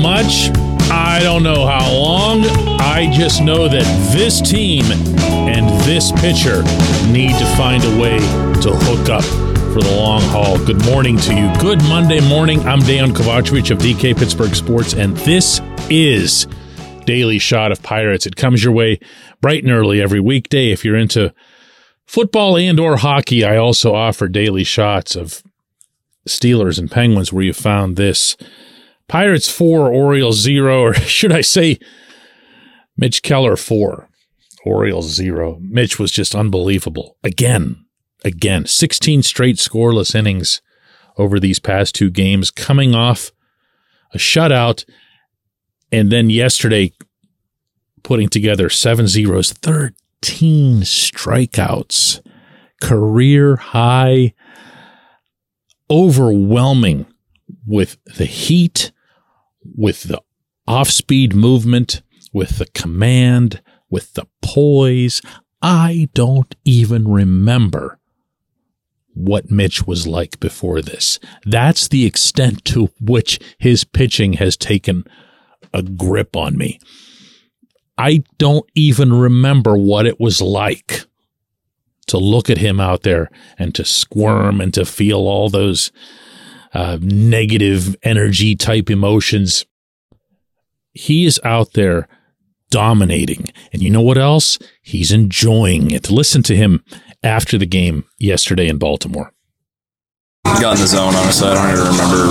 much. I don't know how long. I just know that this team and this pitcher need to find a way to hook up for the long haul. Good morning to you. Good Monday morning. I'm Dejan Kovacevic of DK Pittsburgh Sports, and this is Daily Shot of Pirates. It comes your way bright and early every weekday. If you're into football and or hockey, I also offer daily shots of Steelers and Penguins where you found this. Pirates 4, Orioles 0, or should I say Mitch Keller 4, Orioles 0. Mitch was just unbelievable. Again, again, 16 straight scoreless innings over these past two games, coming off a shutout, and then yesterday putting together seven zeros, 13 strikeouts, career high, overwhelming with the heat, with the off speed movement, with the command, with the poise. I don't even remember what Mitch was like before this. That's the extent to which his pitching has taken a grip on me. I don't even remember what it was like to look at him out there and to squirm and to feel all those uh, negative energy type emotions. He is out there dominating. And you know what else? He's enjoying it. Listen to him after the game yesterday in Baltimore got in the zone. Honestly, I don't even remember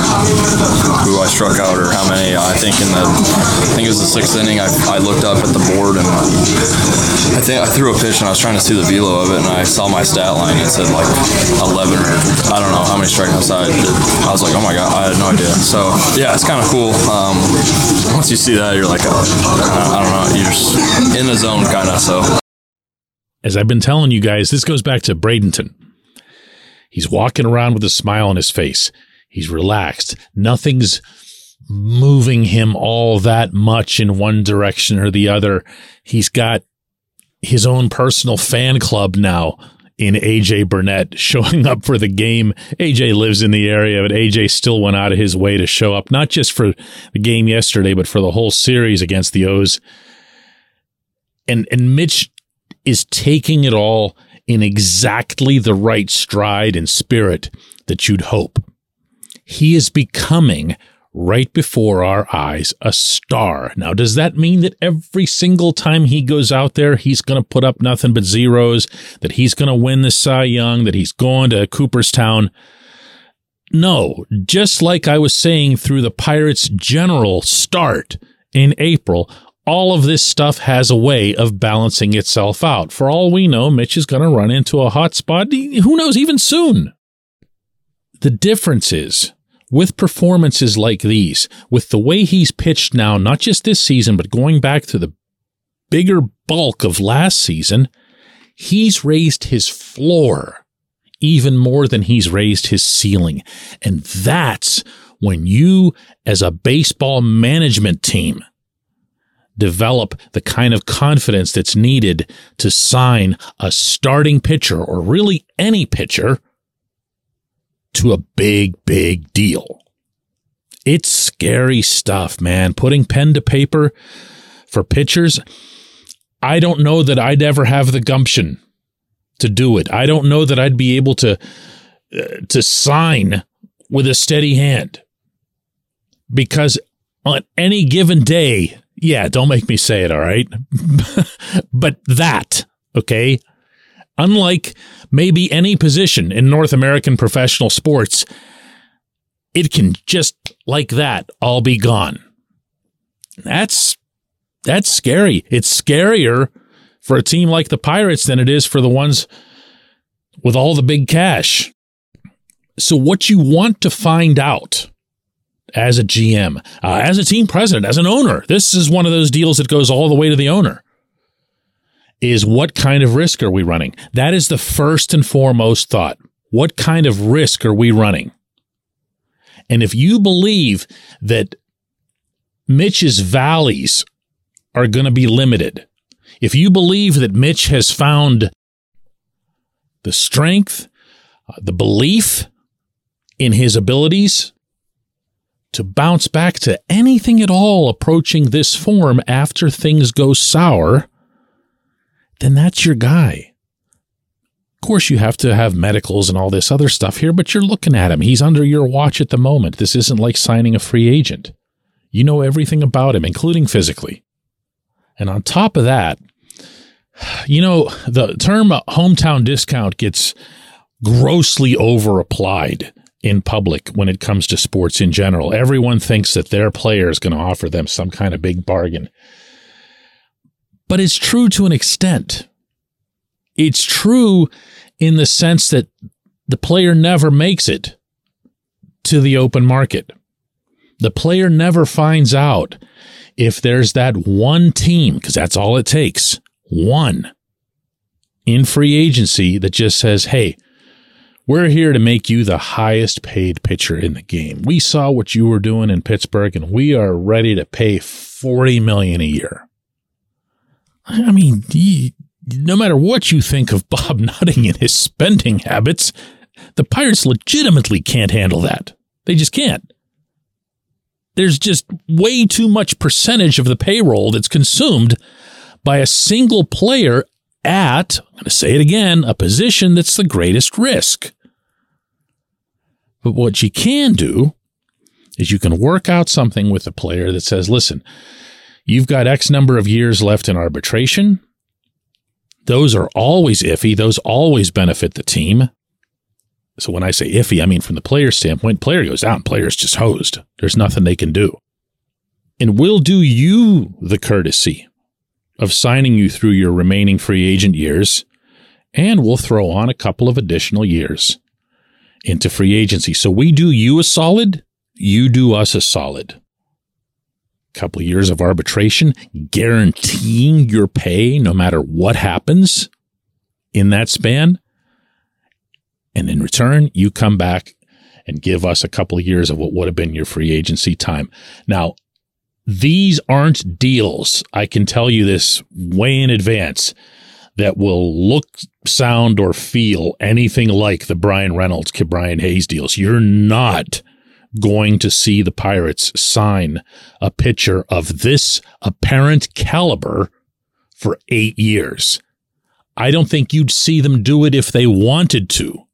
who I struck out or how many. I think in the, I think it was the sixth inning. I, I looked up at the board and I think I threw a pitch and I was trying to see the velo of it and I saw my stat line and it said like 11 or I don't know how many strikeouts I did. I was like, oh my god, I had no idea. So yeah, it's kind of cool. Um, once you see that, you're like, uh, I don't know, you're in the zone kind of. So. As I've been telling you guys, this goes back to Bradenton He's walking around with a smile on his face. He's relaxed. Nothing's moving him all that much in one direction or the other. He's got his own personal fan club now in AJ Burnett showing up for the game. AJ lives in the area, but AJ still went out of his way to show up, not just for the game yesterday, but for the whole series against the O's. And and Mitch is taking it all in exactly the right stride and spirit that you'd hope. He is becoming right before our eyes a star. Now, does that mean that every single time he goes out there, he's going to put up nothing but zeros, that he's going to win the Cy Young, that he's going to Cooperstown? No, just like I was saying through the Pirates' general start in April, all of this stuff has a way of balancing itself out. For all we know, Mitch is going to run into a hot spot. Who knows, even soon. The difference is with performances like these, with the way he's pitched now, not just this season, but going back to the bigger bulk of last season, he's raised his floor even more than he's raised his ceiling. And that's when you, as a baseball management team, develop the kind of confidence that's needed to sign a starting pitcher or really any pitcher to a big, big deal. It's scary stuff, man. Putting pen to paper for pitchers, I don't know that I'd ever have the gumption to do it. I don't know that I'd be able to uh, to sign with a steady hand because on any given day yeah, don't make me say it, all right? but that, okay? Unlike maybe any position in North American professional sports, it can just like that all be gone. That's that's scary. It's scarier for a team like the Pirates than it is for the ones with all the big cash. So what you want to find out as a GM, uh, as a team president, as an owner. This is one of those deals that goes all the way to the owner. Is what kind of risk are we running? That is the first and foremost thought. What kind of risk are we running? And if you believe that Mitch's valleys are going to be limited, if you believe that Mitch has found the strength, uh, the belief in his abilities to bounce back to anything at all approaching this form after things go sour, then that's your guy. Of course, you have to have medicals and all this other stuff here, but you're looking at him. He's under your watch at the moment. This isn't like signing a free agent. You know everything about him, including physically. And on top of that, you know, the term hometown discount gets grossly over applied in public when it comes to sports in general. Everyone thinks that their player is going to offer them some kind of big bargain. But it's true to an extent. It's true in the sense that the player never makes it to the open market. The player never finds out if there's that one team, because that's all it takes, one in free agency that just says, hey, we're here to make you the highest paid pitcher in the game. We saw what you were doing in Pittsburgh and we are ready to pay 40 million a year. I mean, no matter what you think of Bob Nutting and his spending habits, the Pirates legitimately can't handle that. They just can't. There's just way too much percentage of the payroll that's consumed by a single player at, I'm going to say it again, a position that's the greatest risk. But what you can do is you can work out something with a player that says, listen, you've got X number of years left in arbitration those are always iffy. Those always benefit the team. So when I say iffy, I mean from the player standpoint, player goes down, player's just hosed. There's nothing they can do. And we'll do you the courtesy of signing you through your remaining free agent years, and we'll throw on a couple of additional years into free agency. So we do you a solid, you do us a solid couple of years of arbitration, guaranteeing your pay no matter what happens in that span. And in return, you come back and give us a couple of years of what would have been your free agency time. Now, these aren't deals. I can tell you this way in advance that will look, sound, or feel anything like the Bryan Reynolds, Ke'Bryan Hayes deals. You're not going to see the Pirates sign a pitcher of this apparent caliber for eight years. I don't think you'd see them do it if they wanted to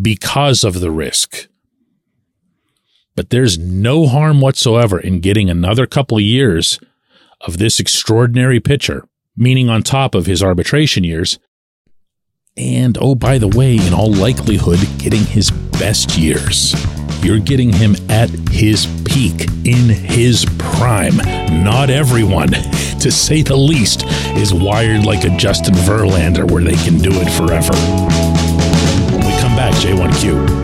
because of the risk. But there's no harm whatsoever in getting another couple of years of this extraordinary pitcher, meaning on top of his arbitration years. And oh, by the way, in all likelihood, getting his best years. You're getting him at his peak, in his prime. Not everyone, to say the least, is wired like a Justin Verlander where they can do it forever. When we come back, J1Q.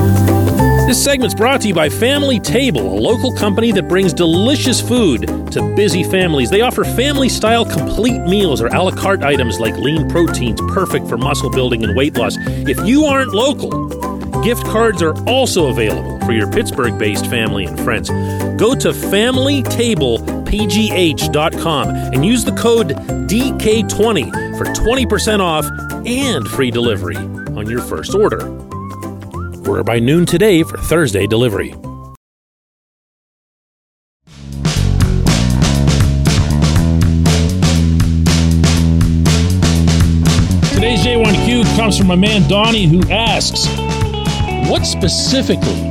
This segment's brought to you by Family Table, a local company that brings delicious food to busy families. They offer family style complete meals or a la carte items like lean proteins, perfect for muscle building and weight loss. If you aren't local, gift cards are also available for your Pittsburgh based family and friends. Go to FamilyTablePGH.com and use the code DK20 for 20% off and free delivery on your first order. By noon today for Thursday delivery. Today's J1Q comes from my man Donnie, who asks, What specifically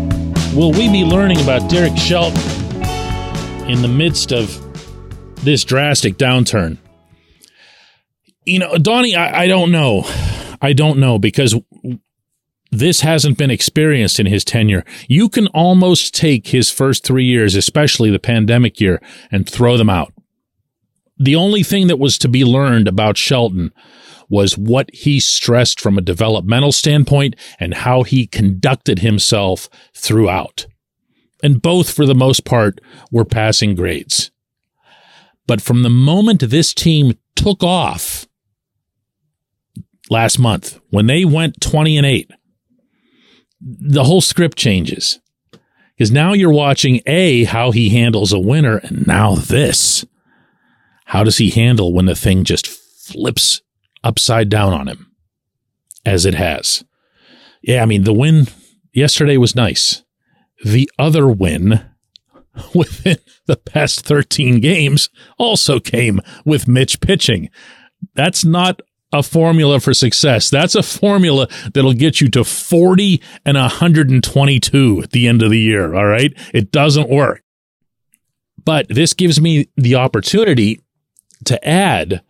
will we be learning about Derek Shelton in the midst of this drastic downturn? You know, Donnie, I, I don't know. I don't know because this hasn't been experienced in his tenure. You can almost take his first three years, especially the pandemic year, and throw them out. The only thing that was to be learned about Shelton was what he stressed from a developmental standpoint and how he conducted himself throughout. And both, for the most part, were passing grades. But from the moment this team took off last month, when they went 20 and 8, the whole script changes. Because now you're watching A, how he handles a winner, and now this. How does he handle when the thing just flips upside down on him as it has? Yeah, I mean, the win yesterday was nice. The other win within the past 13 games also came with Mitch pitching. That's not a formula for success. That's a formula that'll get you to 40 and 122 at the end of the year. All right. It doesn't work. But this gives me the opportunity to add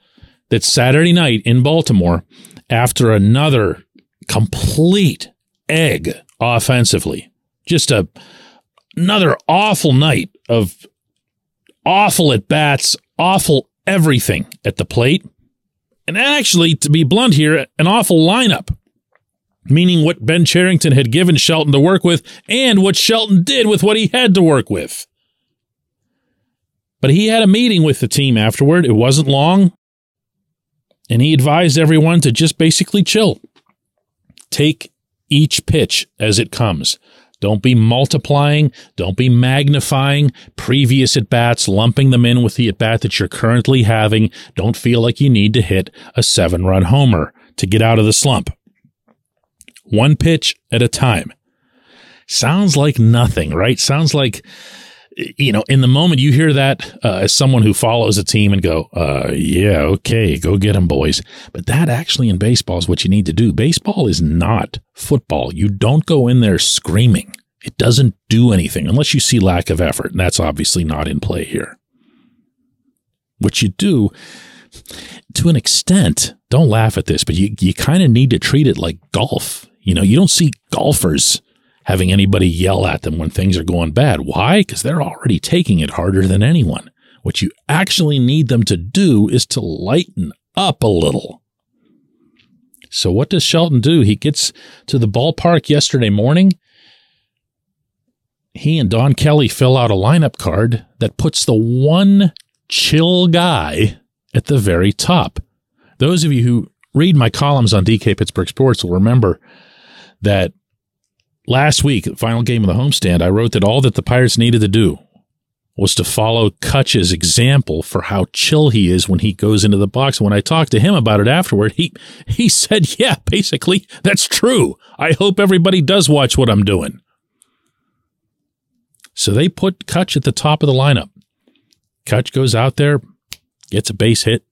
that Saturday night in Baltimore, after another complete egg offensively, just a another awful night of awful at bats, awful everything at the plate and actually, to be blunt here, an awful lineup. Meaning what Ben Cherington had given Shelton to work with and what Shelton did with what he had to work with. But he had a meeting with the team afterward. It wasn't long. And he advised everyone to just basically chill. Take each pitch as it comes. Don't be multiplying. Don't be magnifying previous at bats, lumping them in with the at bat that you're currently having. Don't feel like you need to hit a seven run homer to get out of the slump. One pitch at a time. Sounds like nothing, right? Sounds like, you know, in the moment you hear that uh, as someone who follows a team and go, uh, yeah, okay, go get them, boys. But that actually in baseball is what you need to do. Baseball is not football. You don't go in there screaming. It doesn't do anything unless you see lack of effort. And that's obviously not in play here. What you do, to an extent, don't laugh at this, but you, you kind of need to treat it like golf. You know, you don't see golfers having anybody yell at them when things are going bad. Why? Because they're already taking it harder than anyone. What you actually need them to do is to lighten up a little. So, what does Shelton do? He gets to the ballpark yesterday morning he and Don Kelly fill out a lineup card that puts the one chill guy at the very top. Those of you who read my columns on DK Pittsburgh Sports will remember that last week, final game of the homestand, I wrote that all that the Pirates needed to do was to follow Kutch's example for how chill he is when he goes into the box. And when I talked to him about it afterward, he he said, "Yeah, basically that's true. I hope everybody does watch what I'm doing." So they put Kutch at the top of the lineup. Kutch goes out there, gets a base hit,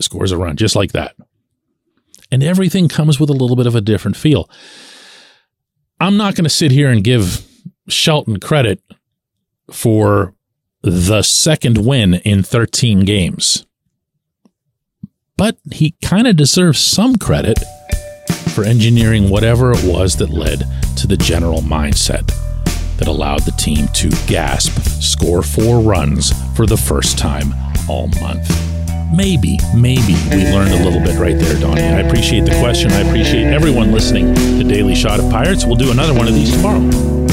scores a run, just like that. And everything comes with a little bit of a different feel. I'm not going to sit here and give Shelton credit for the second win in 13 games. But he kind of deserves some credit for engineering whatever it was that led to the general mindset that allowed the team to gasp, score four runs for the first time all month. Maybe, maybe we learned a little bit right there, Donnie. I appreciate the question. I appreciate everyone listening to Daily Shot of Pirates. We'll do another one of these tomorrow.